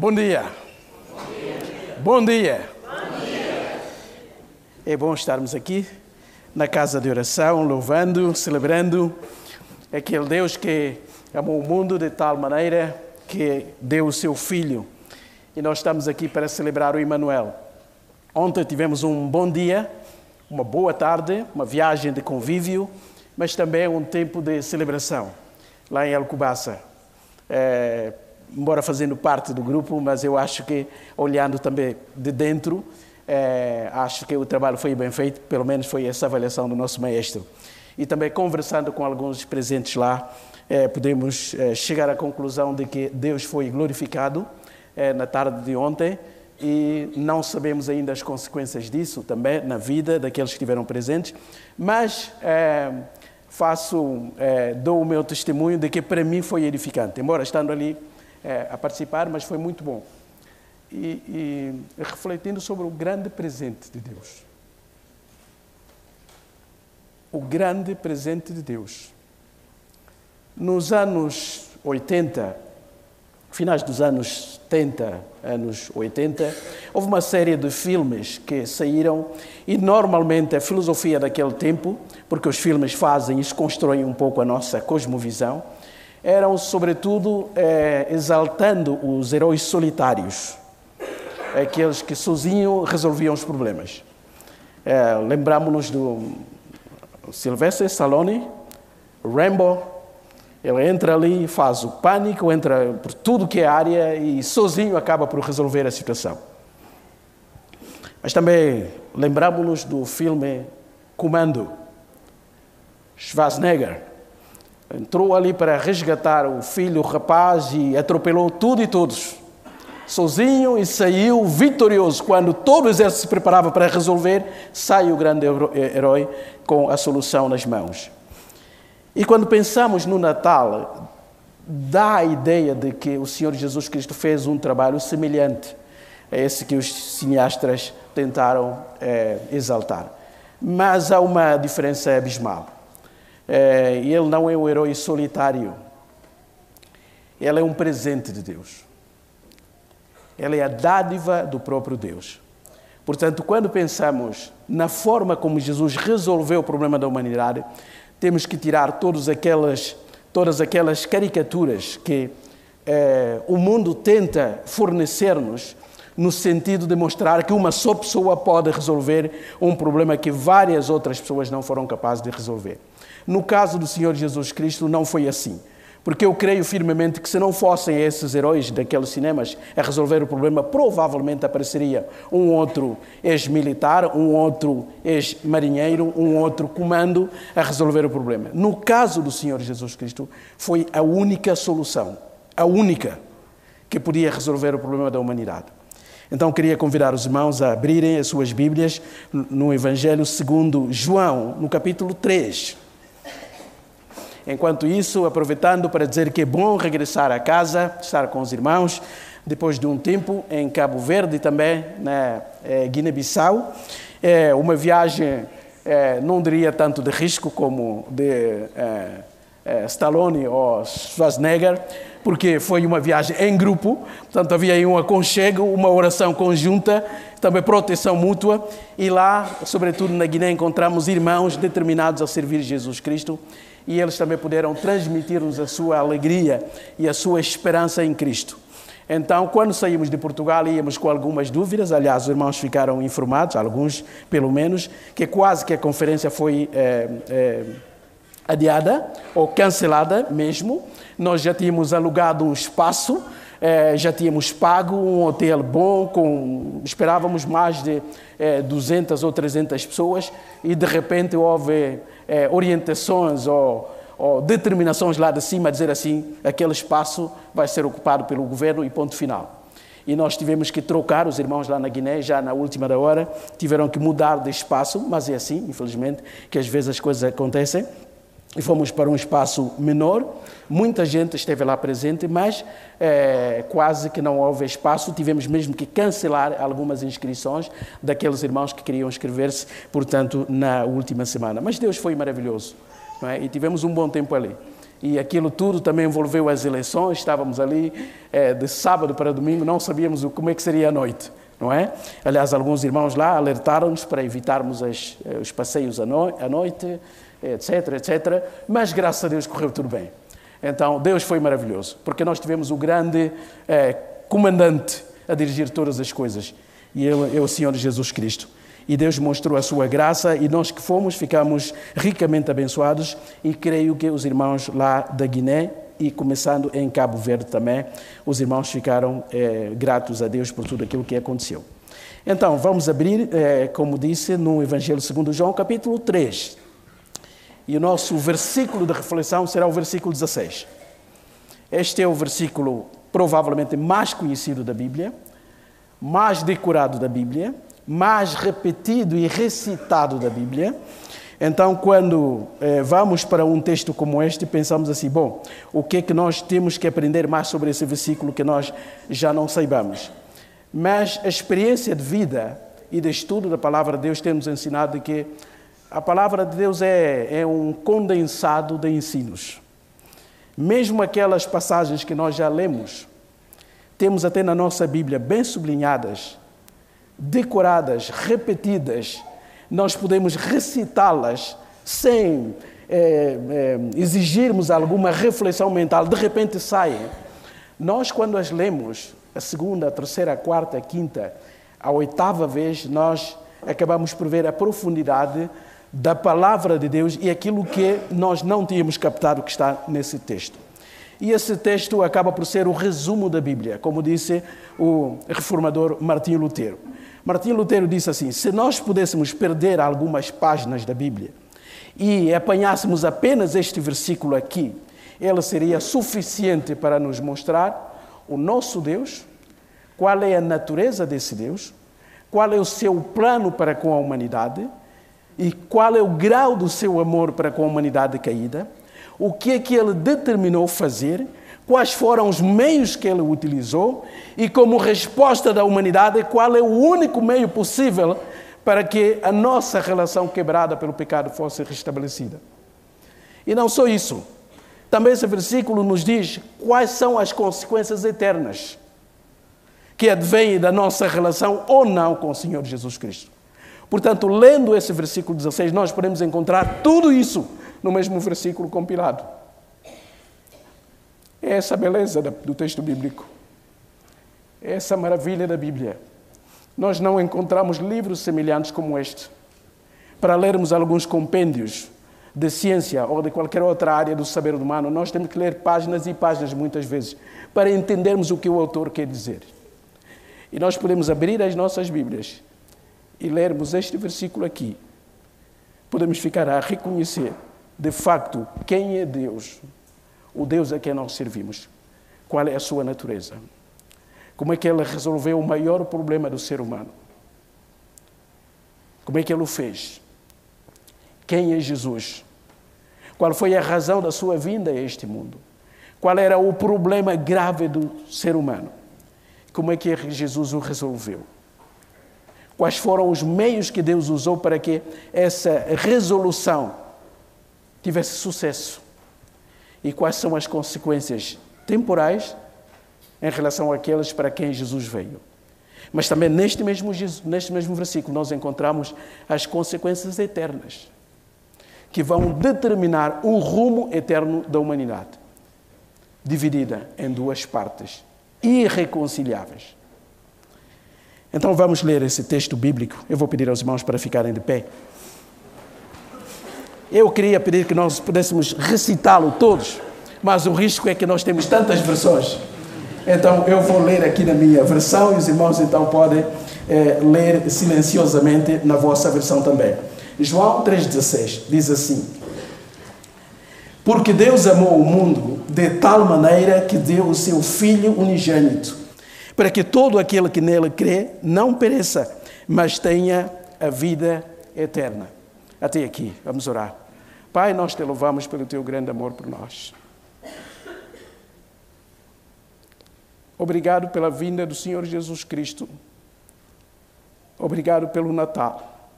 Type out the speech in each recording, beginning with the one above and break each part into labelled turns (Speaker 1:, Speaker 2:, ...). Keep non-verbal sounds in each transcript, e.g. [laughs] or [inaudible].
Speaker 1: Bom dia. Bom dia. É bom estarmos aqui na casa de oração, louvando, celebrando aquele Deus que amou o mundo de tal maneira que deu o seu Filho. E nós estamos aqui para celebrar o Emmanuel. Ontem tivemos um bom dia, uma boa tarde, uma viagem de convívio, mas também um tempo de celebração lá em Alcobaça. É, embora fazendo parte do grupo, mas eu acho que, olhando também de dentro, é, acho que o trabalho foi bem feito, pelo menos foi essa avaliação do nosso maestro. E também conversando com alguns presentes lá, é, podemos é, chegar à conclusão de que Deus foi glorificado na tarde de ontem e não sabemos ainda as consequências disso também na vida daqueles que estiveram presentes, mas faço, dou o meu testemunho de que para mim foi edificante, embora estando ali é, a participar, mas foi muito bom. E, e refletindo sobre o grande presente de Deus. O grande presente de Deus. Nos anos 80, finais dos anos 70, anos 80, houve uma série de filmes que saíram e normalmente a filosofia daquele tempo, porque os filmes fazem e constroem um pouco a nossa cosmovisão, eram, sobretudo, eh, exaltando os heróis solitários, aqueles que sozinhos resolviam os problemas. Eh, Lembramos-nos do Sylvester Stallone, Rambo, ele entra ali, faz o pânico, entra por tudo que é área e sozinho acaba por resolver a situação. Mas também lembramos-nos do filme Comando, Schwarzenegger, entrou ali para resgatar o filho, o rapaz, e atropelou tudo e todos. Sozinho e saiu vitorioso. Quando todo o exército se preparava para resolver, sai o grande herói com a solução nas mãos. E quando pensamos no Natal, dá a ideia de que o Senhor Jesus Cristo fez um trabalho semelhante a esse que os cineastas tentaram é, exaltar. Mas há uma diferença abismal. É, ele não é um herói solitário. Ele é um presente de Deus. Ele é a dádiva do próprio Deus. Portanto, quando pensamos na forma como Jesus resolveu o problema da humanidade, temos que tirar todas aquelas, todas aquelas caricaturas que é, o mundo tenta fornecer-nos no sentido de mostrar que uma só pessoa pode resolver um problema que várias outras pessoas não foram capazes de resolver. No caso do Senhor Jesus Cristo, não foi assim. Porque eu creio firmemente que se não fossem esses heróis daqueles cinemas a resolver o problema, provavelmente apareceria um outro ex-militar, um outro ex-marinheiro, um outro comando a resolver o problema. No caso do Senhor Jesus Cristo, foi a única solução, a única que podia resolver o problema da humanidade. Então queria convidar os irmãos a abrirem as suas Bíblias no Evangelho segundo João, no capítulo 3. Enquanto isso, aproveitando para dizer que é bom regressar a casa, estar com os irmãos, depois de um tempo em Cabo Verde também, na é, Guiné-Bissau. É uma viagem, é, não diria tanto de risco como de Stallone ou Schwarzenegger, porque foi uma viagem em grupo, portanto havia aí um aconchego, uma oração conjunta, também proteção mútua, e lá, sobretudo na Guiné, encontramos irmãos determinados a servir Jesus Cristo e eles também puderam transmitir-nos a sua alegria e a sua esperança em Cristo. Então, quando saímos de Portugal, íamos com algumas dúvidas. Aliás, os irmãos ficaram informados, alguns pelo menos, que quase que a conferência foi é, é, adiada ou cancelada mesmo. Nós já tínhamos alugado um espaço, é, já tínhamos pago um hotel bom, com, esperávamos mais de 200 ou 300 pessoas e de repente houve é, orientações ou, ou, determinações lá de cima a dizer assim, aquele espaço vai ser ocupado pelo governo e ponto final. E nós tivemos que trocar, os irmãos lá na Guiné, já na última da hora, tiveram que mudar de espaço, mas é assim, infelizmente, que às vezes as coisas acontecem. E fomos para um espaço menor, muita gente esteve lá presente, mas é, quase que não houve espaço, tivemos mesmo que cancelar algumas inscrições daqueles irmãos que queriam inscrever-se, portanto, na última semana. Mas Deus foi maravilhoso, é? e tivemos um bom tempo ali. e aquilo tudo também envolveu as eleições. Estávamos ali é, de sábado para domingo, não sabíamos como é que seria a noite, não é? Aliás, alguns irmãos lá alertaram-nos para evitarmos as, eh, os passeios à, no, à noite, etc, etc. Mas graças a Deus correu tudo bem. Então, Deus foi maravilhoso, porque nós tivemos o grande é, comandante a dirigir todas as coisas, e ele é o Senhor Jesus Cristo e Deus mostrou a sua graça e nós que fomos ficamos ricamente abençoados e creio que os irmãos lá da Guiné e começando em Cabo Verde também, os irmãos ficaram é, gratos a Deus por tudo aquilo que aconteceu. Então, vamos abrir, é, como disse, no Evangelho segundo João, capítulo 3. E o nosso versículo de reflexão será o versículo 16. Este é o versículo provavelmente mais conhecido da Bíblia, mais decorado da Bíblia, mais repetido e recitado da Bíblia. Então, quando eh, vamos para um texto como este, pensamos assim: bom, o que é que nós temos que aprender mais sobre esse versículo que nós já não saibamos? Mas a experiência de vida e de estudo da palavra de Deus tem nos ensinado que a palavra de Deus é, é um condensado de ensinos. Mesmo aquelas passagens que nós já lemos, temos até na nossa Bíblia bem sublinhadas decoradas, repetidas, nós podemos recitá-las sem é, é, exigirmos alguma reflexão mental, de repente saem. Nós, quando as lemos, a segunda, a terceira, a quarta, a quinta, a oitava vez, nós acabamos por ver a profundidade da palavra de Deus e aquilo que nós não tínhamos captado que está nesse texto. E esse texto acaba por ser o resumo da Bíblia, como disse o reformador Martinho Lutero. Martim Lutero disse assim: se nós pudéssemos perder algumas páginas da Bíblia e apanhássemos apenas este versículo aqui, ele seria suficiente para nos mostrar o nosso Deus, qual é a natureza desse Deus, qual é o seu plano para com a humanidade e qual é o grau do seu amor para com a humanidade caída, o que é que ele determinou fazer quais foram os meios que ele utilizou e, como resposta da humanidade, qual é o único meio possível para que a nossa relação quebrada pelo pecado fosse restabelecida. E não só isso, também esse versículo nos diz quais são as consequências eternas que advêm da nossa relação ou não com o Senhor Jesus Cristo. Portanto, lendo esse versículo 16, nós podemos encontrar tudo isso no mesmo versículo compilado. É essa beleza do texto bíblico. É essa maravilha da Bíblia. Nós não encontramos livros semelhantes como este. Para lermos alguns compêndios de ciência ou de qualquer outra área do saber humano, nós temos que ler páginas e páginas muitas vezes para entendermos o que o autor quer dizer. E nós podemos abrir as nossas Bíblias e lermos este versículo aqui. Podemos ficar a reconhecer, de facto, quem é Deus, o Deus a quem nós servimos. Qual é a sua natureza? Como é que ele resolveu o maior problema do ser humano? Como é que ele o fez? Quem é Jesus? Qual foi a razão da sua vinda a este mundo? Qual era o problema grave do ser humano? Como é que Jesus o resolveu? Quais foram os meios que Deus usou para que essa resolução tivesse sucesso? e quais são as consequências temporais em relação àqueles para quem Jesus veio. Mas também neste mesmo, neste mesmo versículo nós encontramos as consequências eternas, que vão determinar o rumo eterno da humanidade, dividida em duas partes irreconciliáveis. Então vamos ler esse texto bíblico. Eu vou pedir aos irmãos para ficarem de pé. Eu queria pedir que nós pudéssemos recitá-lo todos, mas o risco é que nós temos tantas versões. Então eu vou ler aqui na minha versão e os irmãos então podem é, ler silenciosamente na vossa versão também. João 3,16 diz assim: Porque Deus amou o mundo de tal maneira que deu o seu Filho unigênito, para que todo aquele que nele crê não pereça, mas tenha a vida eterna. Até aqui, vamos orar. Pai, nós te louvamos pelo teu grande amor por nós. Obrigado pela vinda do Senhor Jesus Cristo. Obrigado pelo Natal.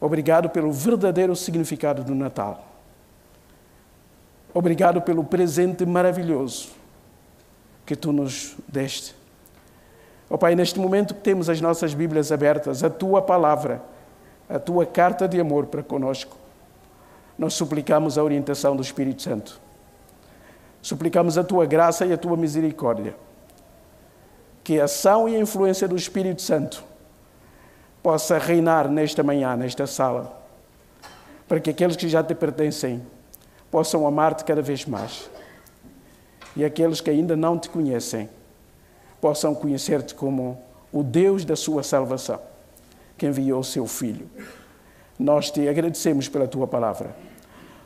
Speaker 1: Obrigado pelo verdadeiro significado do Natal. Obrigado pelo presente maravilhoso que tu nos deste. Ó oh, Pai, neste momento que temos as nossas Bíblias abertas, a tua palavra, a tua carta de amor para conosco, nós suplicamos a orientação do Espírito Santo. Suplicamos a tua graça e a tua misericórdia. Que a ação e a influência do Espírito Santo possa reinar nesta manhã, nesta sala, para que aqueles que já te pertencem possam amar-te cada vez mais. E aqueles que ainda não te conhecem possam conhecer-te como o Deus da sua salvação, que enviou o seu Filho. Nós te agradecemos pela tua palavra.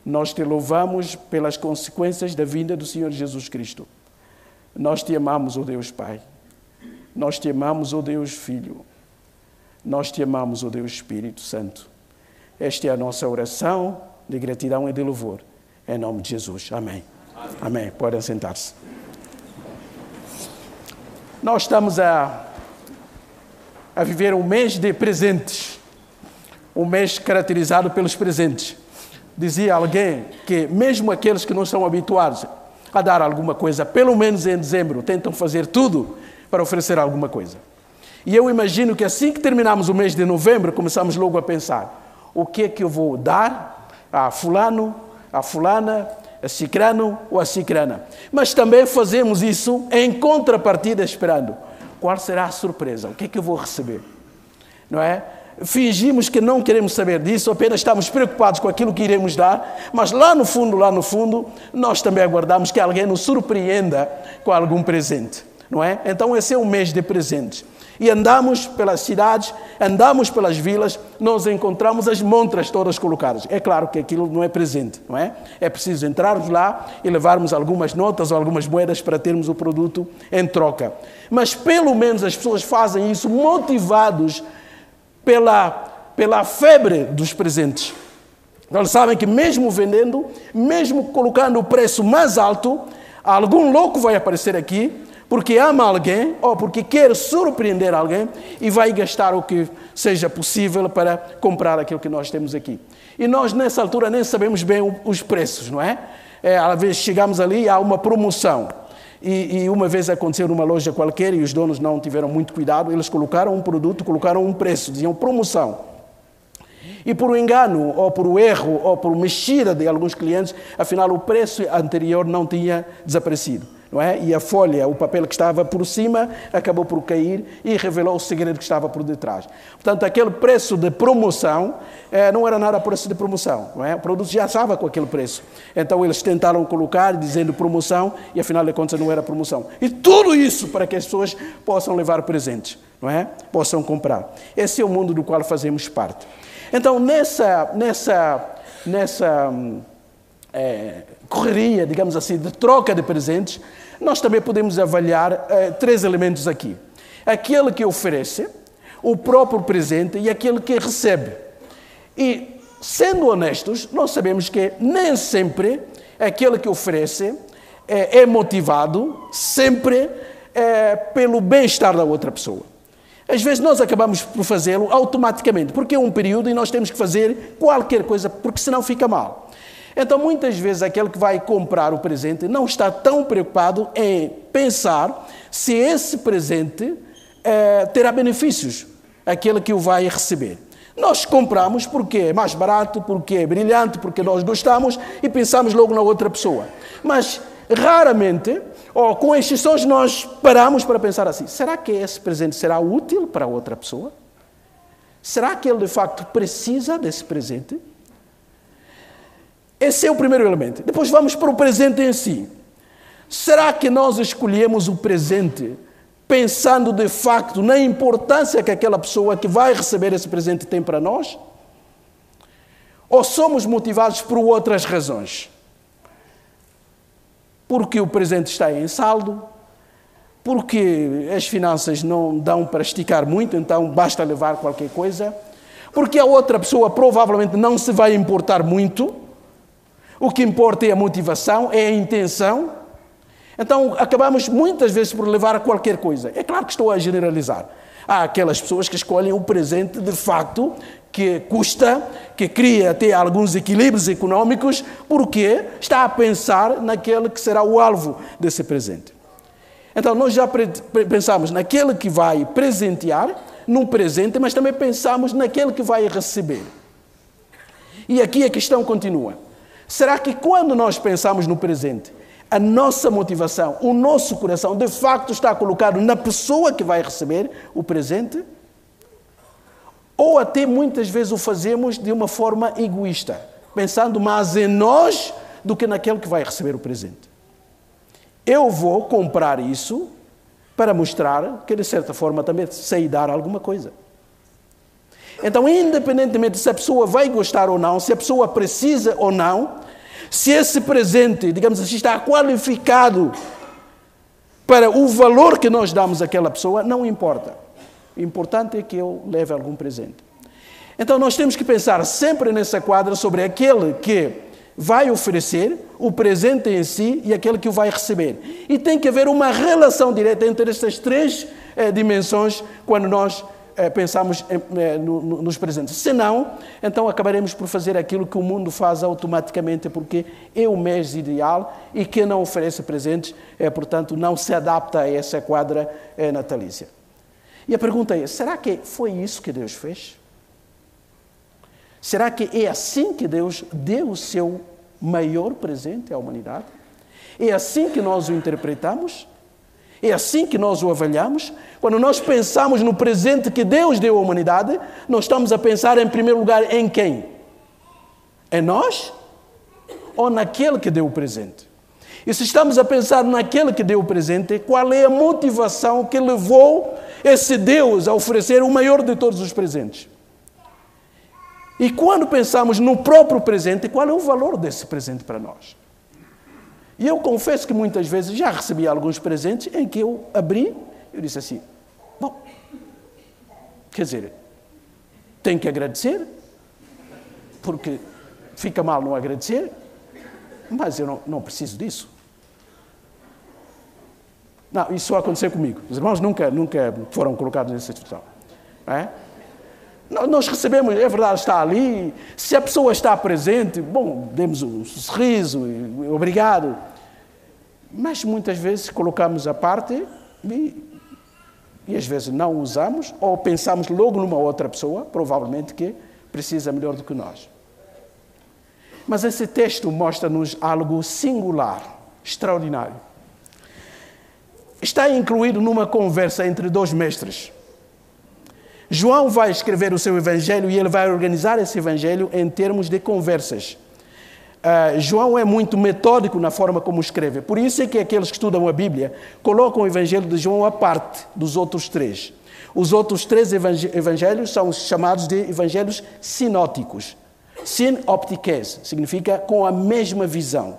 Speaker 1: Nós te louvamos pelas consequências da vinda do Senhor Jesus Cristo. Nós te amamos, ó oh Deus Pai. Nós te amamos, ó oh Deus Filho. Nós te amamos, ó oh Deus Espírito Santo. Esta é a nossa oração de gratidão e de louvor. Em nome de Jesus. Amém. Amém. Amém. Podem sentar-se. Nós estamos a, a viver um mês de presentes. Um mês caracterizado pelos presentes. Dizia alguém que, mesmo aqueles que não são habituados a dar alguma coisa, pelo menos em dezembro, tentam fazer tudo para oferecer alguma coisa. E eu imagino que assim que terminamos o mês de novembro, começamos logo a pensar: o que é que eu vou dar a Fulano, a fulana, cicrano ou a cicrana. Mas também fazemos isso em contrapartida, esperando qual será a surpresa, o que é que eu vou receber. Não é? Fingimos que não queremos saber disso, apenas estamos preocupados com aquilo que iremos dar, mas lá no fundo, lá no fundo, nós também aguardamos que alguém nos surpreenda com algum presente, não é? Então esse é um mês de presentes. E andamos pelas cidades, andamos pelas vilas, nós encontramos as montras todas colocadas. É claro que aquilo não é presente, não é? É preciso entrarmos lá e levarmos algumas notas ou algumas moedas para termos o produto em troca. Mas pelo menos as pessoas fazem isso motivados pela, pela febre dos presentes. Eles sabem que mesmo vendendo, mesmo colocando o preço mais alto, algum louco vai aparecer aqui porque ama alguém ou porque quer surpreender alguém e vai gastar o que seja possível para comprar aquilo que nós temos aqui. E nós, nessa altura, nem sabemos bem os preços, não é? é às vezes chegamos ali e há uma promoção. E, e, uma vez aconteceu numa loja qualquer e os donos não tiveram muito cuidado, eles colocaram um produto, colocaram um preço, diziam promoção. E por um engano, ou por um erro, ou por mexida de alguns clientes, afinal o preço anterior não tinha desaparecido não é? E a folha, o papel que estava por cima, acabou por cair e revelou o segredo que estava por detrás. Portanto, aquele preço de promoção eh, não era nada preço de promoção, não é? O produto já estava com aquele preço. Então eles tentaram colocar dizendo promoção e afinal de contas não era promoção. E tudo isso para que as pessoas possam levar presentes, não é? Possam comprar. Esse é o mundo do qual fazemos parte. Então, nessa nessa nessa é, correria, digamos assim, de troca de presentes, nós também podemos avaliar é, três elementos aqui: aquele que oferece, o próprio presente e aquele que recebe. E, sendo honestos, nós sabemos que nem sempre aquele que oferece é, é motivado sempre é, pelo bem-estar da outra pessoa. Às vezes nós acabamos por fazê-lo automaticamente, porque é um período e nós temos que fazer qualquer coisa, porque senão fica mal. Então, muitas vezes, aquele que vai comprar o presente não está tão preocupado em pensar se esse presente é, terá benefícios, aquele que o vai receber. Nós compramos porque é mais barato, porque é brilhante, porque nós gostamos e pensamos logo na outra pessoa. Mas raramente, ou com exceções, nós paramos para pensar assim: será que esse presente será útil para outra pessoa? Será que ele de facto precisa desse presente? Esse é o primeiro elemento. Depois vamos para o presente em si. Será que nós escolhemos o presente pensando de facto na importância que aquela pessoa que vai receber esse presente tem para nós? Ou somos motivados por outras razões? Porque o presente está em saldo, porque as finanças não dão para esticar muito, então basta levar qualquer coisa, porque a outra pessoa provavelmente não se vai importar muito o que importa é a motivação, é a intenção. Então, acabamos muitas vezes por levar a qualquer coisa. É claro que estou a generalizar. Há aquelas pessoas que escolhem o presente de facto que custa, que cria até alguns equilíbrios econômicos, porque está a pensar naquele que será o alvo desse presente. Então, nós já pensamos naquele que vai presentear, num presente, mas também pensamos naquele que vai receber. E aqui a questão continua. Será que quando nós pensamos no presente, a nossa motivação, o nosso coração, de facto está colocado na pessoa que vai receber o presente? Ou até muitas vezes o fazemos de uma forma egoísta, pensando mais em nós do que naquele que vai receber o presente. Eu vou comprar isso para mostrar que, de certa forma, também sei dar alguma coisa. Então, independentemente se a pessoa vai gostar ou não, se a pessoa precisa ou não, se esse presente, digamos assim, está qualificado para o valor que nós damos àquela pessoa, não importa. O importante é que eu leve algum presente. Então, nós temos que pensar sempre nessa quadra sobre aquele que vai oferecer o presente em si e aquele que o vai receber. E tem que haver uma relação direta entre essas três eh, dimensões quando nós é, pensamos é, no, no, nos presentes. Se não, então acabaremos por fazer aquilo que o mundo faz automaticamente, porque é o mês ideal e quem não oferece presentes, é, portanto, não se adapta a essa quadra é, natalícia. E a pergunta é: será que foi isso que Deus fez? Será que é assim que Deus deu o seu maior presente à humanidade? É assim que nós o interpretamos? É assim que nós o avaliamos. Quando nós pensamos no presente que Deus deu à humanidade, nós estamos a pensar em primeiro lugar em quem? Em nós ou naquele que deu o presente? E se estamos a pensar naquele que deu o presente, qual é a motivação que levou esse Deus a oferecer o maior de todos os presentes? E quando pensamos no próprio presente, qual é o valor desse presente para nós? E eu confesso que muitas vezes já recebi alguns presentes em que eu abri e disse assim: bom, quer dizer, tenho que agradecer, porque fica mal não agradecer, mas eu não, não preciso disso. Não, isso só aconteceu comigo. Os irmãos nunca, nunca foram colocados nessa situação. É? Nós recebemos, é verdade, está ali. Se a pessoa está presente, bom, demos um sorriso, obrigado. Mas muitas vezes colocamos a parte e, e às vezes não usamos, ou pensamos logo numa outra pessoa, provavelmente que precisa melhor do que nós. Mas esse texto mostra-nos algo singular, extraordinário. Está incluído numa conversa entre dois mestres. João vai escrever o seu evangelho e ele vai organizar esse evangelho em termos de conversas. Uh, João é muito metódico na forma como escreve. Por isso é que aqueles que estudam a Bíblia colocam o evangelho de João à parte dos outros três. Os outros três evangelhos são chamados de evangelhos sinóticos. Sinoptiques significa com a mesma visão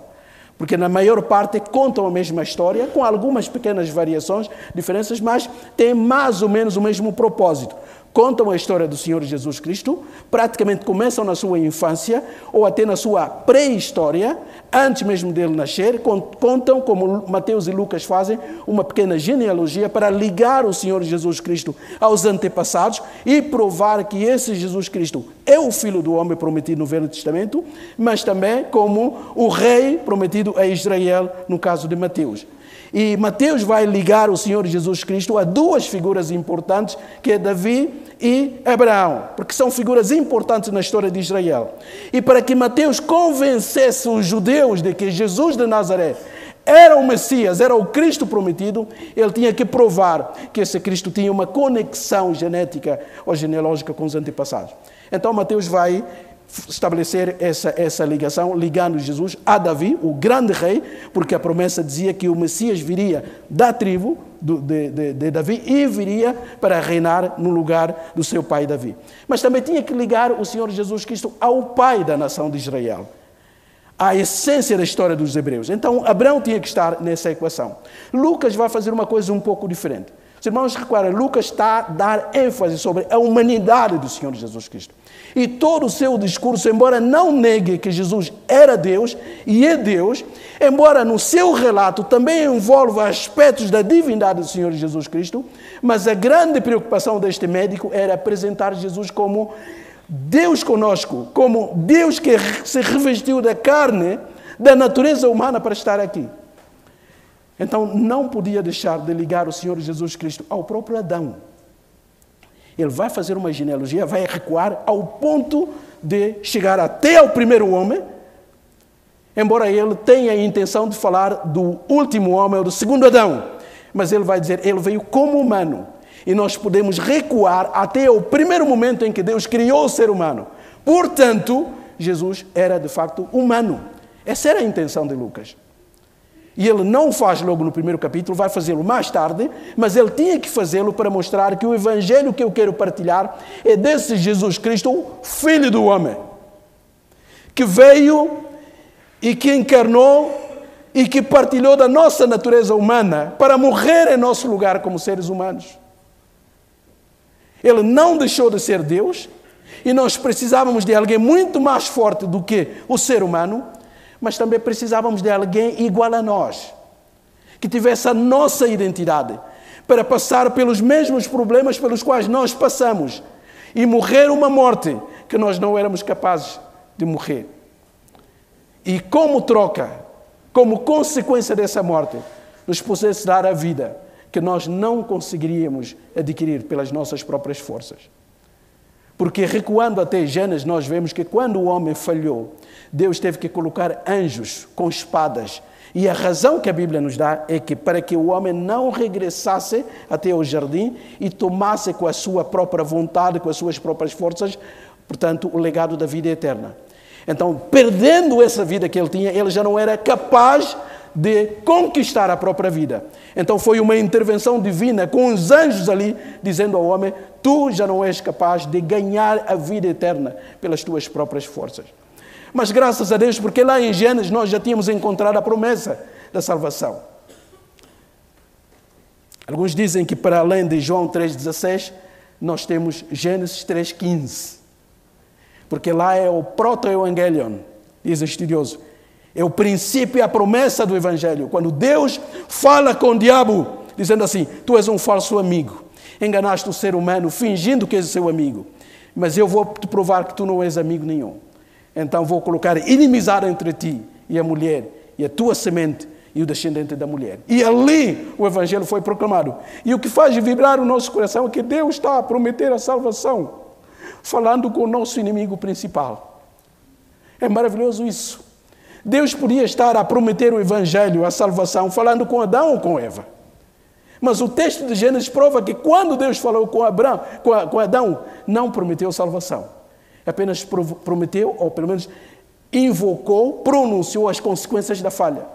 Speaker 1: porque na maior parte contam a mesma história, com algumas pequenas variações, diferenças, mas têm mais ou menos o mesmo propósito contam a história do Senhor Jesus Cristo, praticamente começam na sua infância ou até na sua pré-história, antes mesmo dele nascer, contam, como Mateus e Lucas fazem, uma pequena genealogia para ligar o Senhor Jesus Cristo aos antepassados e provar que esse Jesus Cristo é o Filho do homem prometido no Velho Testamento, mas também como o Rei prometido a Israel, no caso de Mateus. E Mateus vai ligar o Senhor Jesus Cristo a duas figuras importantes, que é Davi e Abraão, porque são figuras importantes na história de Israel. E para que Mateus convencesse os judeus de que Jesus de Nazaré era o Messias, era o Cristo prometido, ele tinha que provar que esse Cristo tinha uma conexão genética ou genealógica com os antepassados. Então Mateus vai estabelecer essa, essa ligação, ligando Jesus a Davi, o grande rei, porque a promessa dizia que o Messias viria da tribo de, de, de, Davi e viria para reinar no lugar do seu pai Davi. Mas também tinha que ligar o Senhor Jesus Cristo ao pai da nação de Israel, à essência da história dos hebreus. Então, Abraão tinha que estar nessa equação. Lucas vai fazer uma coisa um pouco diferente. Os irmãos reparem, Lucas está a dar ênfase sobre a humanidade do Senhor Jesus Cristo. E todo o seu discurso, embora não negue que Jesus era Deus e é Deus, embora no seu relato também envolva aspectos da divindade do Senhor Jesus Cristo, mas a grande preocupação deste médico era apresentar Jesus como Deus conosco, como Deus que se revestiu da carne, da natureza humana para estar aqui. Então não podia deixar de ligar o Senhor Jesus Cristo ao próprio Adão. Ele vai fazer uma genealogia, vai recuar ao ponto de chegar até ao primeiro homem, embora ele tenha a intenção de falar do último homem, ou do segundo Adão. Mas ele vai dizer, ele veio como humano. E nós podemos recuar até o primeiro momento em que Deus criou o ser humano. Portanto, Jesus era de facto humano. Essa era a intenção de Lucas. E ele não faz logo no primeiro capítulo, vai fazê-lo mais tarde, mas ele tinha que fazê-lo para mostrar que o evangelho que eu quero partilhar é desse Jesus Cristo, filho do homem, que veio e que encarnou e que partilhou da nossa natureza humana para morrer em nosso lugar como seres humanos. Ele não deixou de ser Deus e nós precisávamos de alguém muito mais forte do que o ser humano mas também precisávamos de alguém igual a nós, que tivesse a nossa identidade, para passar pelos mesmos problemas pelos quais nós passamos e morrer uma morte que nós não éramos capazes de morrer. E como troca, como consequência dessa morte, nos pudesse dar a vida que nós não conseguiríamos adquirir pelas nossas próprias forças. Porque recuando até Gênesis, nós vemos que quando o homem falhou, Deus teve que colocar anjos com espadas. E a razão que a Bíblia nos dá é que para que o homem não regressasse até o jardim e tomasse com a sua própria vontade, com as suas próprias forças, portanto, o legado da vida eterna. Então, perdendo essa vida que ele tinha, ele já não era capaz de conquistar a própria vida. Então foi uma intervenção divina com os anjos ali dizendo ao homem: Tu já não és capaz de ganhar a vida eterna pelas tuas próprias forças. Mas graças a Deus, porque lá em Gênesis nós já tínhamos encontrado a promessa da salvação. Alguns dizem que para além de João 3,16, nós temos Gênesis 3,15. Porque lá é o proto-evangelion, diz o estudioso. É o princípio e a promessa do Evangelho. Quando Deus fala com o diabo, dizendo assim: Tu és um falso amigo, enganaste o ser humano fingindo que és seu amigo, mas eu vou te provar que tu não és amigo nenhum. Então vou colocar inimizade entre ti e a mulher, e a tua semente e o descendente da mulher. E ali o Evangelho foi proclamado. E o que faz vibrar o nosso coração é que Deus está a prometer a salvação, falando com o nosso inimigo principal. É maravilhoso isso. Deus podia estar a prometer o Evangelho, a salvação, falando com Adão ou com Eva. Mas o texto de Gênesis prova que quando Deus falou com, Abraão, com Adão, não prometeu salvação. Apenas prometeu, ou pelo menos invocou, pronunciou as consequências da falha.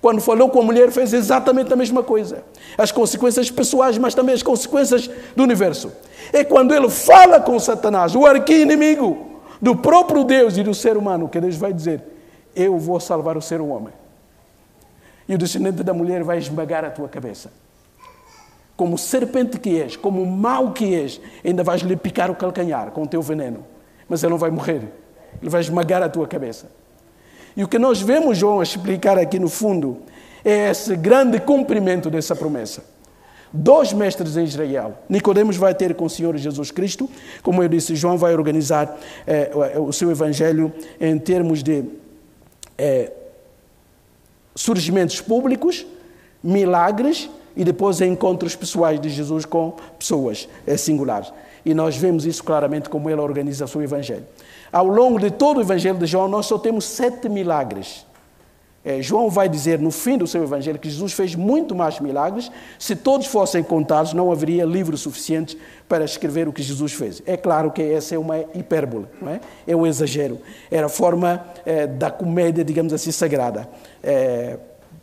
Speaker 1: Quando falou com a mulher, fez exatamente a mesma coisa. As consequências pessoais, mas também as consequências do universo. É quando ele fala com Satanás, o arqui-inimigo do próprio Deus e do ser humano, que Deus vai dizer: eu vou salvar o ser homem. E o descendente da mulher vai esmagar a tua cabeça. Como serpente que és, como mau que és, ainda vais lhe picar o calcanhar com o teu veneno. Mas ele não vai morrer. Ele vai esmagar a tua cabeça. E o que nós vemos João explicar aqui no fundo é esse grande cumprimento dessa promessa. Dois mestres em Israel. Nicodemos vai ter com o Senhor Jesus Cristo. Como eu disse, João vai organizar eh, o seu evangelho em termos de é, surgimentos públicos, milagres e depois encontros pessoais de Jesus com pessoas é, singulares. E nós vemos isso claramente como ele organiza o seu evangelho. Ao longo de todo o evangelho de João, nós só temos sete milagres. É, João vai dizer no fim do seu evangelho que Jesus fez muito mais milagres. Se todos fossem contados, não haveria livros suficientes para escrever o que Jesus fez. É claro que essa é uma hipérbole, não é? é um exagero. Era a forma é, da comédia, digamos assim, sagrada. É,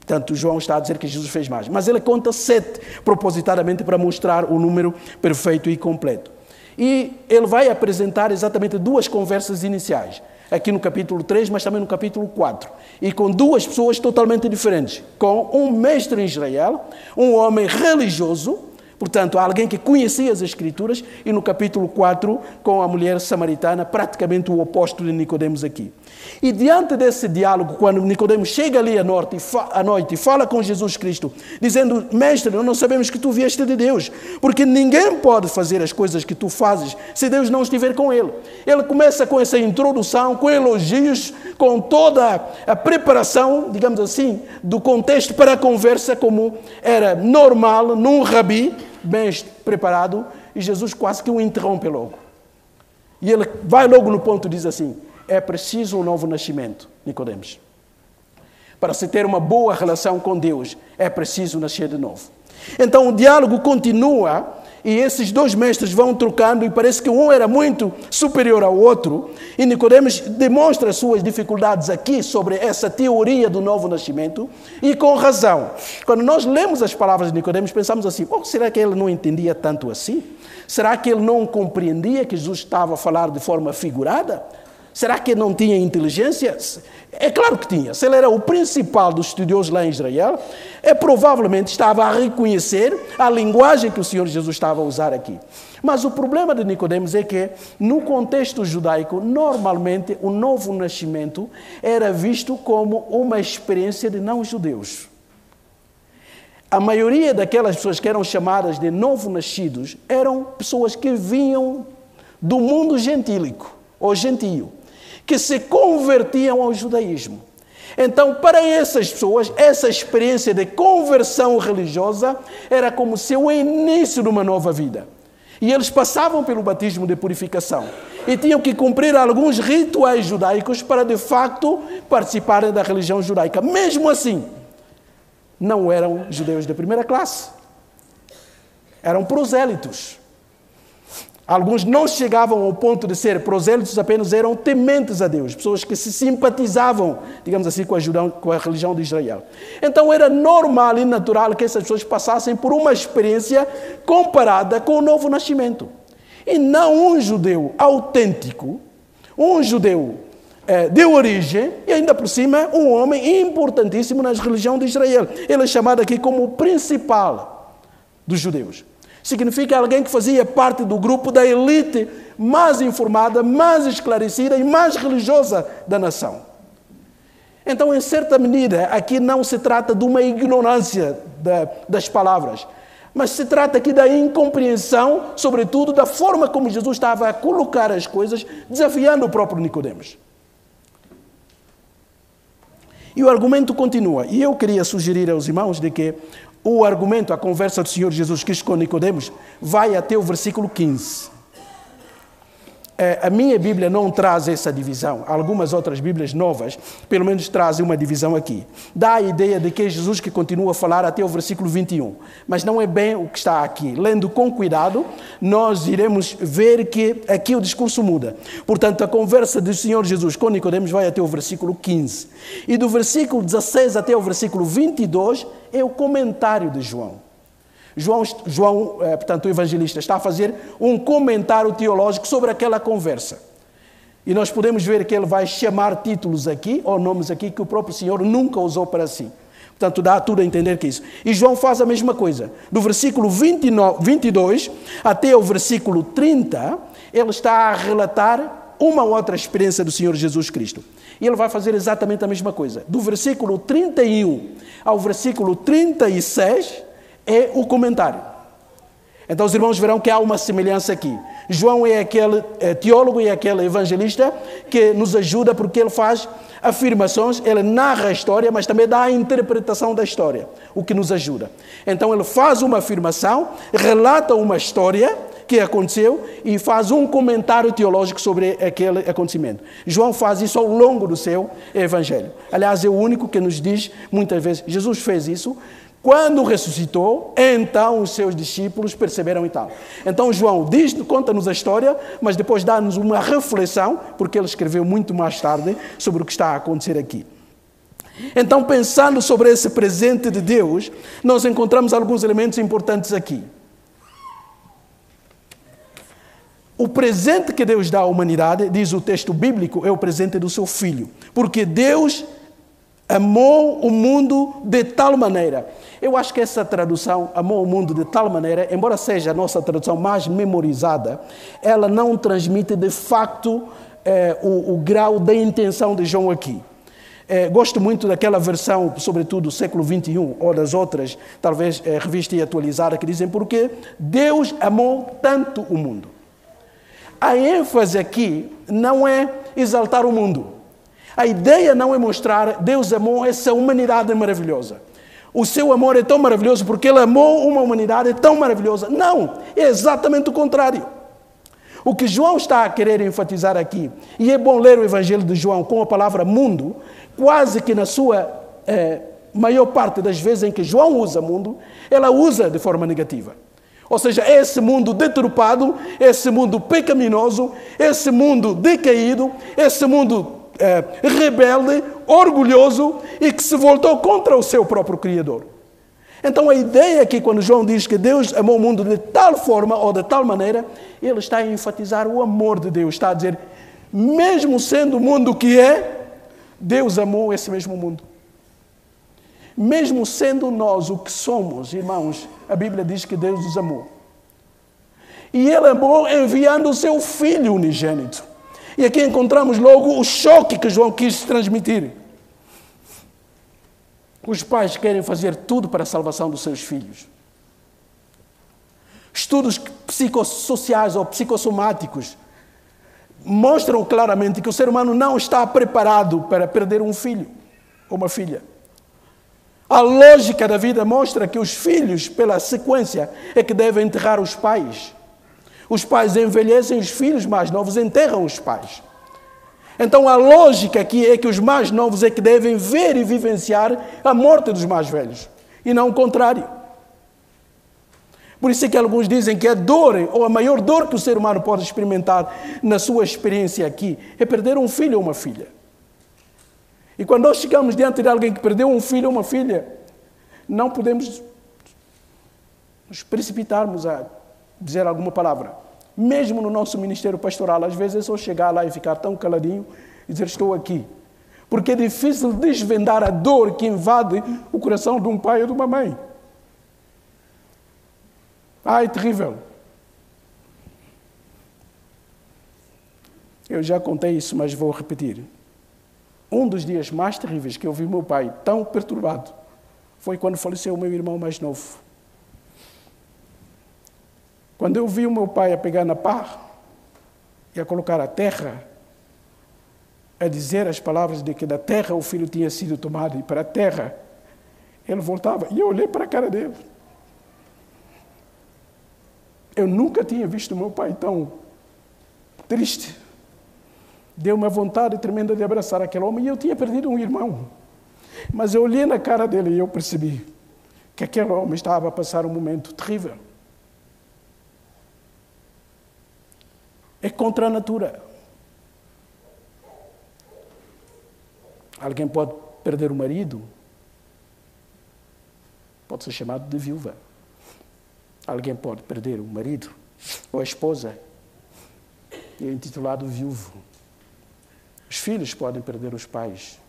Speaker 1: Portanto, João está a dizer que Jesus fez mais. Mas ele conta sete, propositadamente, para mostrar o número perfeito e completo. E ele vai apresentar exatamente duas conversas iniciais aqui no capítulo 3, mas também no capítulo 4. E com duas pessoas totalmente diferentes. Com um mestre em Israel, um homem religioso, Portanto, alguém que conhecia as Escrituras, e no capítulo 4, com a mulher samaritana, praticamente o oposto de Nicodemos aqui. E diante desse diálogo, quando Nicodemos chega ali à noite, à noite e fala com Jesus Cristo, dizendo: Mestre, nós não sabemos que tu vieste de Deus, porque ninguém pode fazer as coisas que tu fazes se Deus não estiver com ele. Ele começa com essa introdução, com elogios, com toda a preparação, digamos assim, do contexto para a conversa, como era normal num rabi bem preparado, e Jesus quase que o interrompe logo. E ele vai logo no ponto e diz assim: é preciso um novo nascimento, Nicodemos. Para se ter uma boa relação com Deus, é preciso nascer de novo. Então o diálogo continua e esses dois mestres vão trocando e parece que um era muito superior ao outro. E Nicodemos demonstra suas dificuldades aqui sobre essa teoria do novo nascimento e com razão. Quando nós lemos as palavras de Nicodemos, pensamos assim: oh, será que ele não entendia tanto assim? Será que ele não compreendia que Jesus estava a falar de forma figurada? Será que não tinha inteligência? É claro que tinha. Se ele era o principal dos estudiosos lá em Israel, é provavelmente estava a reconhecer a linguagem que o Senhor Jesus estava a usar aqui. Mas o problema de Nicodemos é que, no contexto judaico, normalmente o novo nascimento era visto como uma experiência de não-judeus. A maioria daquelas pessoas que eram chamadas de novo-nascidos eram pessoas que vinham do mundo gentílico ou gentio que se convertiam ao judaísmo. Então, para essas pessoas, essa experiência de conversão religiosa era como se o início de uma nova vida. E eles passavam pelo batismo de purificação e tinham que cumprir alguns rituais judaicos para de facto participarem da religião judaica. Mesmo assim, não eram judeus de primeira classe, eram prosélitos. Alguns não chegavam ao ponto de ser prosélitos, apenas eram tementes a Deus, pessoas que se simpatizavam, digamos assim, com a, Judão, com a religião de Israel. Então era normal e natural que essas pessoas passassem por uma experiência comparada com o novo nascimento. E não um judeu autêntico, um judeu eh, de origem, e ainda por cima um homem importantíssimo na religião de Israel. Ele é chamado aqui como o principal dos judeus. Significa alguém que fazia parte do grupo da elite mais informada, mais esclarecida e mais religiosa da nação. Então, em certa medida, aqui não se trata de uma ignorância das palavras, mas se trata aqui da incompreensão, sobretudo da forma como Jesus estava a colocar as coisas, desafiando o próprio Nicodemos. E o argumento continua. E eu queria sugerir aos irmãos de que o argumento, a conversa do Senhor Jesus Cristo com Nicodemos, vai até o versículo 15. É, a minha Bíblia não traz essa divisão. Algumas outras Bíblias novas, pelo menos, trazem uma divisão aqui. Dá a ideia de que é Jesus que continua a falar até o versículo 21. Mas não é bem o que está aqui. Lendo com cuidado, nós iremos ver que aqui o discurso muda. Portanto, a conversa do Senhor Jesus com Nicodemos vai até o versículo 15. E do versículo 16 até o versículo 22 é o comentário de João. João, João eh, portanto, o evangelista, está a fazer um comentário teológico sobre aquela conversa. E nós podemos ver que ele vai chamar títulos aqui, ou nomes aqui, que o próprio Senhor nunca usou para si. Portanto, dá tudo a entender que é isso. E João faz a mesma coisa. Do versículo 29, 22 até o versículo 30, ele está a relatar uma outra experiência do Senhor Jesus Cristo. E ele vai fazer exatamente a mesma coisa. Do versículo 31 ao versículo 36, é o comentário. Então os irmãos verão que há uma semelhança aqui. João é aquele é, teólogo e é aquele evangelista que nos ajuda porque ele faz afirmações, ele narra a história, mas também dá a interpretação da história, o que nos ajuda. Então ele faz uma afirmação, relata uma história que aconteceu e faz um comentário teológico sobre aquele acontecimento. João faz isso ao longo do seu evangelho. Aliás, é o único que nos diz muitas vezes, Jesus fez isso, quando ressuscitou, então os seus discípulos perceberam e tal. Então João diz, conta-nos a história, mas depois dá-nos uma reflexão, porque ele escreveu muito mais tarde sobre o que está a acontecer aqui. Então, pensando sobre esse presente de Deus, nós encontramos alguns elementos importantes aqui. O presente que Deus dá à humanidade, diz o texto bíblico, é o presente do seu filho. Porque Deus amou o mundo de tal maneira. Eu acho que essa tradução, amou o mundo de tal maneira, embora seja a nossa tradução mais memorizada, ela não transmite de facto eh, o, o, grau da intenção de João aqui. Eh, gosto muito daquela versão, sobretudo do século XXI, ou das outras, talvez eh, revista e atualizada, que dizem porque Deus amou tanto o mundo. A ênfase aqui não é exaltar o mundo. A ideia não é mostrar Deus amou essa humanidade maravilhosa. O seu amor é tão maravilhoso porque ele amou uma humanidade tão maravilhosa. Não, é exatamente o contrário. O que João está a querer enfatizar aqui, e é bom ler o Evangelho de João com a palavra mundo, quase que na sua eh, maior parte das vezes em que João usa mundo, ela usa de forma negativa. Ou seja, esse mundo deturpado, esse mundo pecaminoso, esse mundo decaído, esse mundo é, rebelde, orgulhoso e que se voltou contra o seu próprio Criador. Então a ideia aqui, quando João diz que Deus amou o mundo de tal forma ou de tal maneira, ele está a enfatizar o amor de Deus. Está a dizer, mesmo sendo o mundo que é, Deus amou esse mesmo mundo. Mesmo sendo nós o que somos, irmãos, a Bíblia diz que Deus nos amou. E Ele amou enviando o seu Filho unigênito. E aqui encontramos logo o choque que João quis transmitir. Os pais querem fazer tudo para a salvação dos seus filhos. Estudos psicossociais ou psicossomáticos mostram claramente que o ser humano não está preparado para perder um filho ou uma filha. A lógica da vida mostra que os filhos, pela sequência, é que devem enterrar os pais. Os pais envelhecem, os filhos mais novos enterram os pais. Então a lógica aqui é que os mais novos é que devem ver e vivenciar a morte dos mais velhos, e não o contrário. Por isso é que alguns dizem que a dor, ou a maior dor que o ser humano pode experimentar na sua experiência aqui, é perder um filho ou uma filha. E quando nós chegamos diante de alguém que perdeu um filho ou uma filha, não podemos nos precipitarmos a dizer alguma palavra. Mesmo no nosso ministério pastoral, às vezes é só chegar lá e ficar tão caladinho e dizer: Estou aqui. Porque é difícil desvendar a dor que invade o coração de um pai ou de uma mãe. Ai, terrível. Eu já contei isso, mas vou repetir. Um dos dias mais terríveis que eu vi meu pai tão perturbado foi quando faleceu o meu irmão mais novo. Quando eu vi o meu pai a pegar na pá e a colocar a terra, a dizer as palavras de que da terra o filho tinha sido tomado e para a terra ele voltava. E eu olhei para a cara dele. Eu nunca tinha visto meu pai tão triste. Deu uma vontade tremenda de abraçar aquele homem e eu tinha perdido um irmão. Mas eu olhei na cara dele e eu percebi que aquele homem estava a passar um momento terrível. É contra a natura. Alguém pode perder o marido, pode ser chamado de viúva. Alguém pode perder o marido ou a esposa é intitulado viúvo. Os filhos podem perder os pais.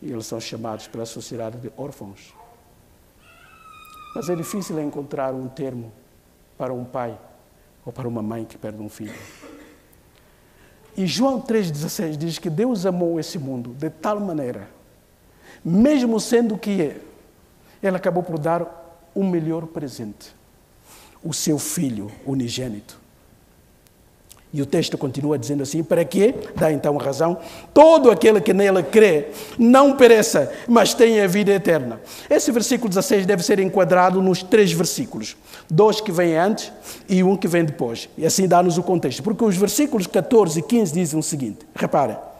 Speaker 1: E eles são chamados pela sociedade de órfãos. Mas é difícil encontrar um termo para um pai ou para uma mãe que perde um filho. E João 3,16 diz que Deus amou esse mundo de tal maneira, mesmo sendo que é, Ele acabou por dar o melhor presente, o seu filho unigênito. E o texto continua dizendo assim: para que, dá então razão, todo aquele que nele crê não pereça, mas tenha vida eterna. Esse versículo 16 deve ser enquadrado nos três versículos: dois que vêm antes e um que vem depois. E assim dá-nos o contexto, porque os versículos 14 e 15 dizem o seguinte: reparem.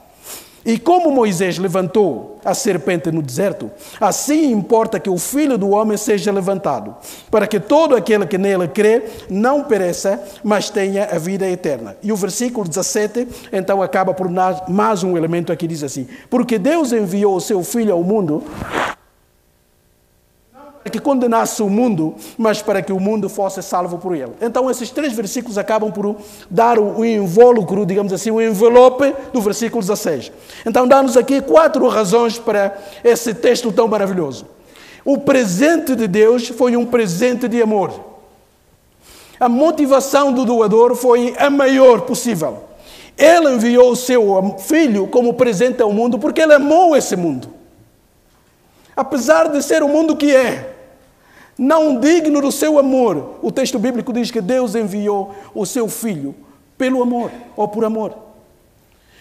Speaker 1: E como Moisés levantou a serpente no deserto, assim importa que o filho do homem seja levantado, para que todo aquele que nele crê não pereça, mas tenha a vida eterna. E o versículo 17 então acaba por mais um elemento aqui diz assim: Porque Deus enviou o seu filho ao mundo que condenasse o mundo, mas para que o mundo fosse salvo por ele. Então, esses três versículos acabam por dar o invólucro, digamos assim, o envelope do versículo 16. Então, dá-nos aqui quatro razões para esse texto tão maravilhoso. O presente de Deus foi um presente de amor. A motivação do doador foi a maior possível. Ele enviou o seu filho como presente ao mundo porque ele amou esse mundo. Apesar de ser o mundo que é, não digno do seu amor, o texto bíblico diz que Deus enviou o seu filho pelo amor ou por amor.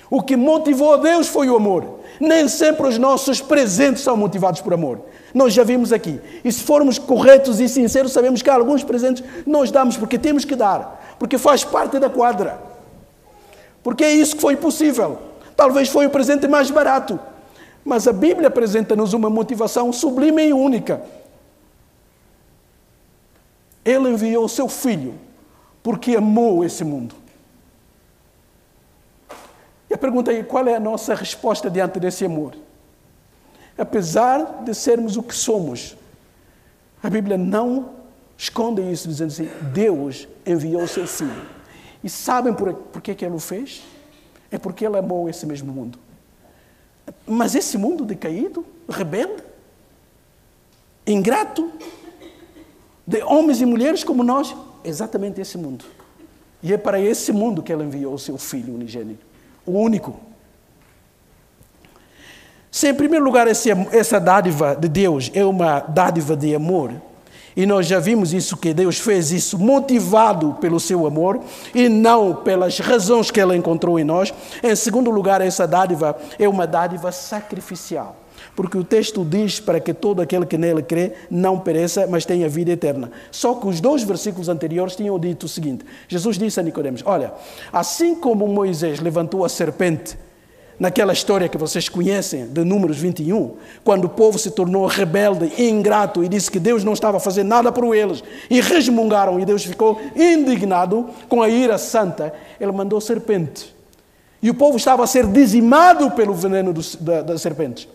Speaker 1: O que motivou Deus foi o amor. Nem sempre os nossos presentes são motivados por amor. Nós já vimos aqui. E se formos corretos e sinceros, sabemos que alguns presentes nós damos porque temos que dar, porque faz parte da quadra. Porque é isso que foi possível. Talvez foi o presente mais barato. Mas a Bíblia apresenta-nos uma motivação sublime e única. Ele enviou o seu filho porque amou esse mundo. E a pergunta é: qual é a nossa resposta diante desse amor? Apesar de sermos o que somos, a Bíblia não esconde isso, dizendo assim: Deus enviou o seu filho. E sabem por, por que, que ele o fez? É porque ele amou esse mesmo mundo. Mas esse mundo decaído, rebelde, ingrato, de homens e mulheres como nós, exatamente esse mundo. E é para esse mundo que ele enviou o seu filho unigênito, o único. Se, em primeiro lugar, essa dádiva de Deus é uma dádiva de amor, e nós já vimos isso, que Deus fez isso motivado pelo seu amor e não pelas razões que Ele encontrou em nós. Em segundo lugar, essa dádiva é uma dádiva sacrificial. Porque o texto diz para que todo aquele que nele crê não pereça, mas tenha vida eterna. Só que os dois versículos anteriores tinham dito o seguinte: Jesus disse a Nicodemos: Olha, assim como Moisés levantou a serpente naquela história que vocês conhecem, de Números 21, quando o povo se tornou rebelde e ingrato e disse que Deus não estava fazendo nada por eles, e resmungaram, e Deus ficou indignado com a ira santa, ele mandou serpente. E o povo estava a ser dizimado pelo veneno das da, serpentes.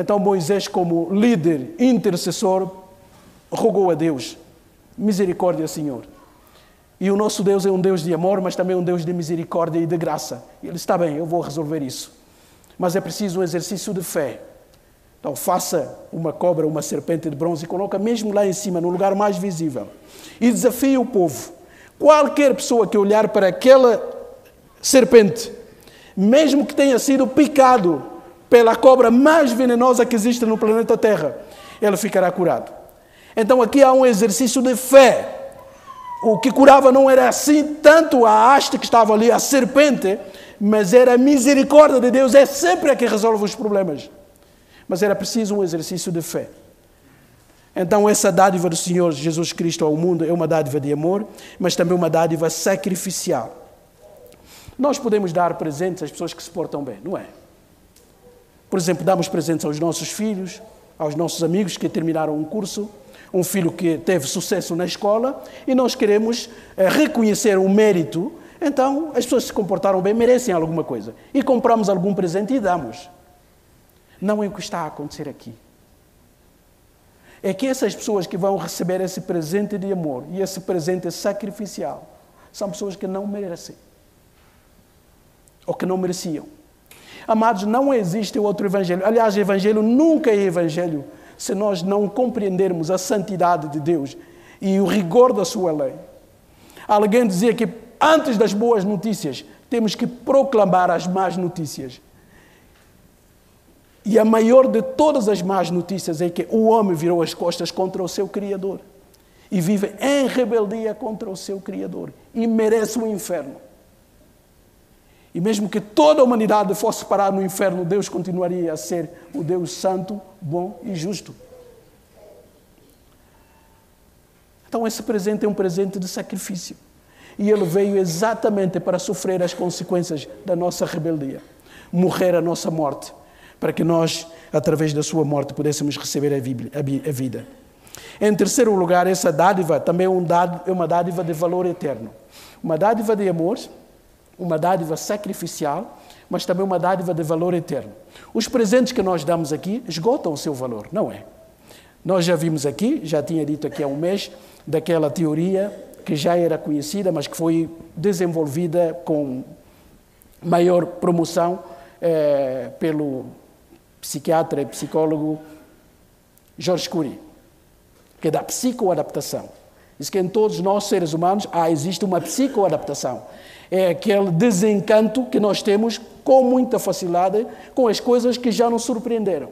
Speaker 1: Então Moisés, como líder, intercessor, rogou a Deus: misericórdia, Senhor. E o nosso Deus é um Deus de amor, mas também um Deus de misericórdia e de graça. Ele está bem, eu vou resolver isso. Mas é preciso um exercício de fé. Então faça uma cobra, uma serpente de bronze e coloca mesmo lá em cima, no lugar mais visível. E desafie o povo. Qualquer pessoa que olhar para aquela serpente, mesmo que tenha sido picado pela cobra mais venenosa que existe no planeta Terra, ele ficará curado. Então aqui há um exercício de fé o que curava não era assim tanto a haste que estava ali, a serpente, mas era a misericórdia de Deus, é sempre a que resolve os problemas. Mas era preciso um exercício de fé. Então, essa dádiva do Senhor Jesus Cristo ao mundo é uma dádiva de amor, mas também uma dádiva sacrificial. Nós podemos dar presentes às pessoas que se portam bem, não é? Por exemplo, damos presentes aos nossos filhos, aos nossos amigos que terminaram um curso, um filho que teve sucesso na escola e nós queremos é, reconhecer o mérito, então as pessoas se comportaram bem, merecem alguma coisa. E compramos algum presente e damos. Não é o que está a acontecer aqui. É que essas pessoas que vão receber esse presente de amor e esse presente sacrificial são pessoas que não merecem. Ou que não mereciam. Amados, não existe outro evangelho. Aliás, evangelho nunca é evangelho se nós não compreendermos a santidade de Deus e o rigor da sua lei. Alguém dizia que antes das boas notícias, temos que proclamar as más notícias. E a maior de todas as más notícias é que o homem virou as costas contra o seu Criador e vive em rebeldia contra o seu Criador e merece o inferno. E mesmo que toda a humanidade fosse parar no inferno, Deus continuaria a ser o Deus santo, bom e justo. Então, esse presente é um presente de sacrifício. E ele veio exatamente para sofrer as consequências da nossa rebeldia, morrer a nossa morte, para que nós, através da sua morte, pudéssemos receber a vida. Em terceiro lugar, essa dádiva também é, é uma dádiva de valor eterno. Uma dádiva de amor uma dádiva sacrificial, mas também uma dádiva de valor eterno. Os presentes que nós damos aqui esgotam o seu valor, não é? Nós já vimos aqui, já tinha dito aqui há um mês, daquela teoria que já era conhecida, mas que foi desenvolvida com maior promoção eh, pelo psiquiatra e psicólogo George Curie, que é da psicoadaptação. Diz que em todos nós, seres humanos, há, existe uma psicoadaptação. É aquele desencanto que nós temos com muita facilidade com as coisas que já nos surpreenderam.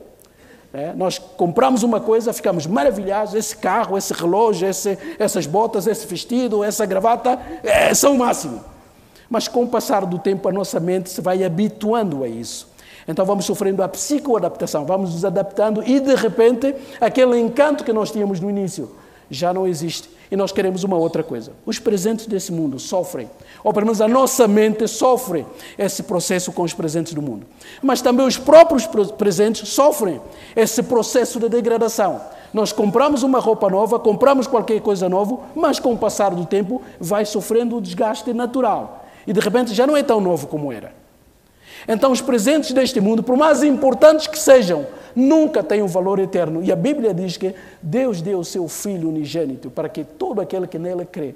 Speaker 1: É, nós compramos uma coisa, ficamos maravilhados, esse carro, esse relógio, esse, essas botas, esse vestido, essa gravata, é, são o máximo. Mas com o passar do tempo a nossa mente se vai habituando a isso. Então vamos sofrendo a psicoadaptação, vamos nos adaptando e de repente aquele encanto que nós tínhamos no início já não existe e nós queremos uma outra coisa. Os presentes desse mundo sofrem, ou pelo menos a nossa mente sofre esse processo com os presentes do mundo. Mas também os próprios presentes sofrem esse processo de degradação. Nós compramos uma roupa nova, compramos qualquer coisa nova, mas com o passar do tempo vai sofrendo o desgaste natural. E de repente já não é tão novo como era. Então, os presentes deste mundo, por mais importantes que sejam, nunca têm um valor eterno. E a Bíblia diz que Deus deu o seu Filho unigênito para que todo aquele que nele crê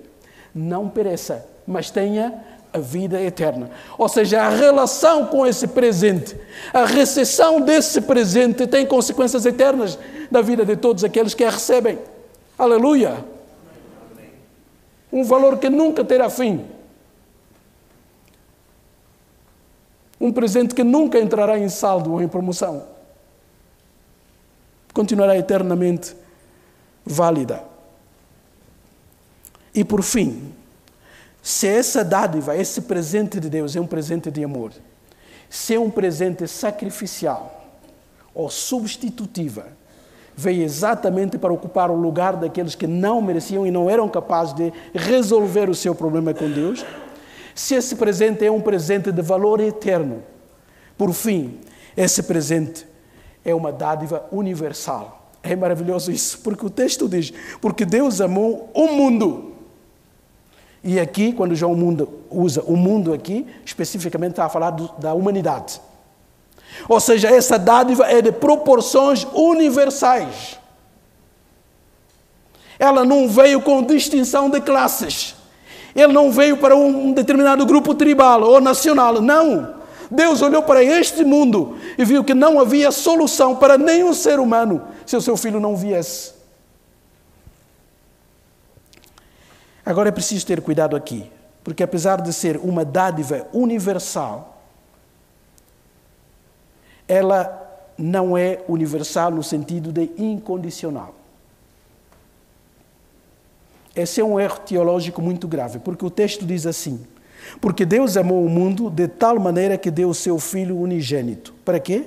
Speaker 1: não pereça, mas tenha a vida eterna. Ou seja, a relação com esse presente, a recepção desse presente tem consequências eternas na vida de todos aqueles que a recebem. Aleluia! Um valor que nunca terá fim. Um presente que nunca entrará em saldo ou em promoção. Continuará eternamente válida. E por fim, se essa dádiva, esse presente de Deus é um presente de amor, se é um presente sacrificial ou substitutiva, veio exatamente para ocupar o lugar daqueles que não mereciam e não eram capazes de resolver o seu problema com Deus, se esse presente é um presente de valor eterno, por fim, esse presente é uma dádiva universal. É maravilhoso isso, porque o texto diz: porque Deus amou o mundo. E aqui, quando João mundo usa o mundo aqui, especificamente está a falar do, da humanidade. Ou seja, essa dádiva é de proporções universais. Ela não veio com distinção de classes. Ele não veio para um determinado grupo tribal ou nacional, não. Deus olhou para este mundo e viu que não havia solução para nenhum ser humano se o seu filho não viesse. Agora é preciso ter cuidado aqui, porque apesar de ser uma dádiva universal, ela não é universal no sentido de incondicional. Esse é um erro teológico muito grave, porque o texto diz assim: Porque Deus amou o mundo de tal maneira que deu o seu Filho unigênito. Para quê?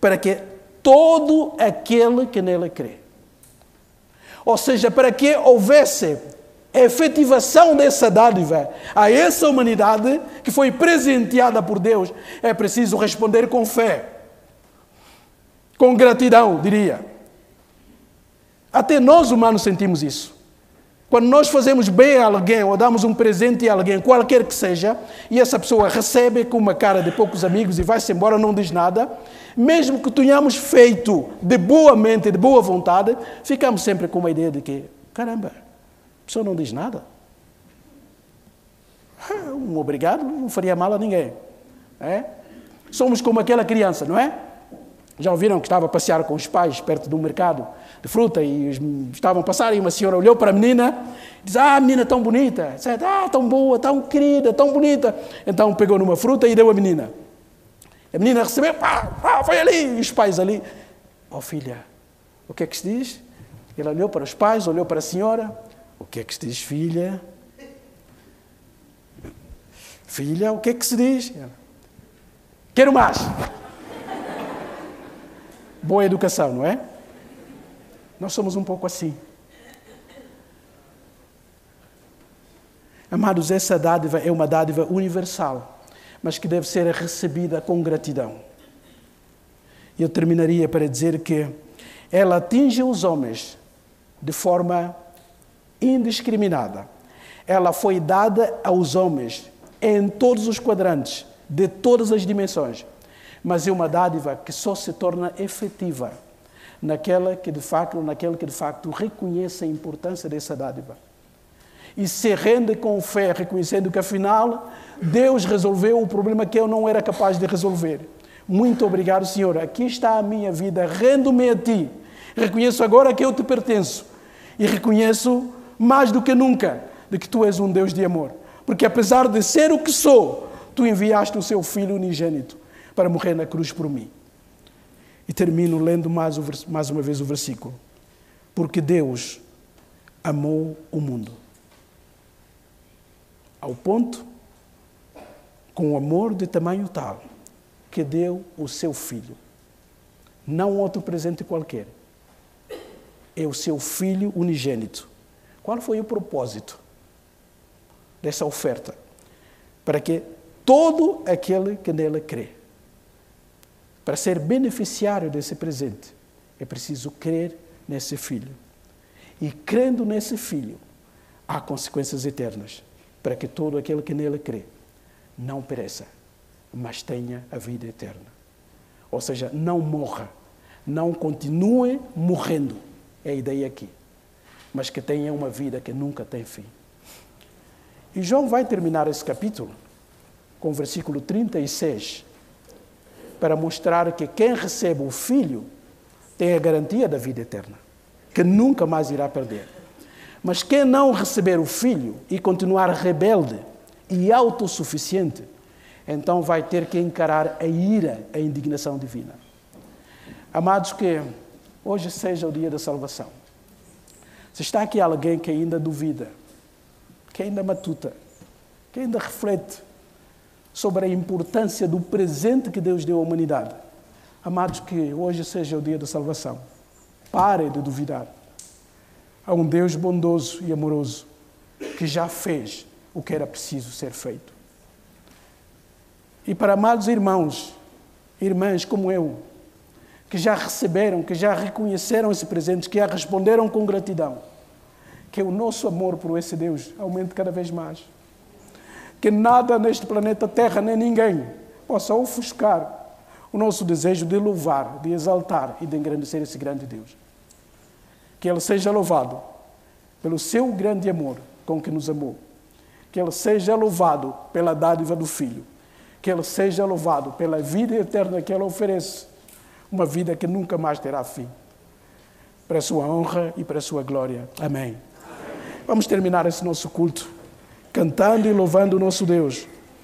Speaker 1: Para que todo aquele que nele crê. Ou seja, para que houvesse efetivação dessa dádiva a essa humanidade que foi presenteada por Deus, é preciso responder com fé, com gratidão, diria. Até nós humanos sentimos isso. Quando nós fazemos bem a alguém ou damos um presente a alguém, qualquer que seja, e essa pessoa recebe com uma cara de poucos amigos e vai-se embora, não diz nada, mesmo que tenhamos feito de boa mente, de boa vontade, ficamos sempre com uma ideia de que, caramba, a pessoa não diz nada. [laughs] Um obrigado não faria mal a ninguém. É? Somos como aquela criança, não é? Já ouviram que estava a passear com os pais perto do mercado de fruta e estavam a passar e uma senhora olhou para a menina e disse, ah, menina tão bonita, disse, ah, tão boa, tão querida, tão bonita. Então pegou numa fruta e deu à menina. A menina recebeu, pá, pá, foi ali, e os pais ali. Oh filha, o que é que se diz? Ele olhou para os pais, olhou para a senhora. O que é que se diz, filha? Filha, o que é que se diz? Quero mais. Boa educação, não é? Nós somos um pouco assim. Amados, essa dádiva é uma dádiva universal, mas que deve ser recebida com gratidão. Eu terminaria para dizer que ela atinge os homens de forma indiscriminada. Ela foi dada aos homens em todos os quadrantes, de todas as dimensões, mas é uma dádiva que só se torna efetiva naquela que de facto, naquele que de facto reconhece a importância dessa dádiva. E se rende com fé, reconhecendo que afinal Deus resolveu o problema que eu não era capaz de resolver. Muito obrigado, Senhor. Aqui está a minha vida, rendo-me a Ti. Reconheço agora que eu te pertenço. E reconheço mais do que nunca de que Tu és um Deus de amor. Porque apesar de ser o que sou, Tu enviaste o Seu Filho unigênito para morrer na cruz por mim. E termino lendo mais, mais uma vez o versículo. Porque Deus amou o mundo. Ao ponto, com amor de tamanho tal, que deu o seu filho. Não outro presente qualquer. É o seu filho unigênito. Qual foi o propósito dessa oferta? Para que todo aquele que nela crê para ser beneficiário desse presente, é preciso crer nesse filho. E crendo nesse filho, há consequências eternas, para que todo aquele que nele crê não pereça, mas tenha a vida eterna. Ou seja, não morra, não continue morrendo, é a ideia aqui, mas que tenha uma vida que nunca tem fim. E João vai terminar esse capítulo com o versículo 36 para mostrar que quem recebe o Filho tem a garantia da vida eterna, que nunca mais irá perder. Mas quem não receber o Filho e continuar rebelde e autossuficiente, então vai ter que encarar a ira, a indignação divina. Amados, que hoje seja o dia da salvação. Se está aqui alguém que ainda duvida, que ainda matuta, que ainda reflete sobre a importância do presente que Deus deu à humanidade. Amados, que hoje seja o dia da salvação. Pare de duvidar. Há um Deus bondoso e amoroso que já fez o que era preciso ser feito. E para amados irmãos, irmãs como eu, que já receberam, que já reconheceram esse presente, que já responderam com gratidão, que o nosso amor por esse Deus aumente cada vez mais que nada neste planeta Terra, nem ninguém, possa ofuscar o nosso desejo de louvar, de exaltar e de engrandecer esse grande Deus. Que Ele seja louvado pelo seu grande amor com que nos amou. Que Ele seja louvado pela dádiva do Filho. Que Ele seja louvado pela vida eterna que Ele oferece. Uma vida que nunca mais terá fim. Para a sua honra e para a sua glória. Amém. Amém. Vamos terminar esse nosso culto cantando e louvando o nosso Deus.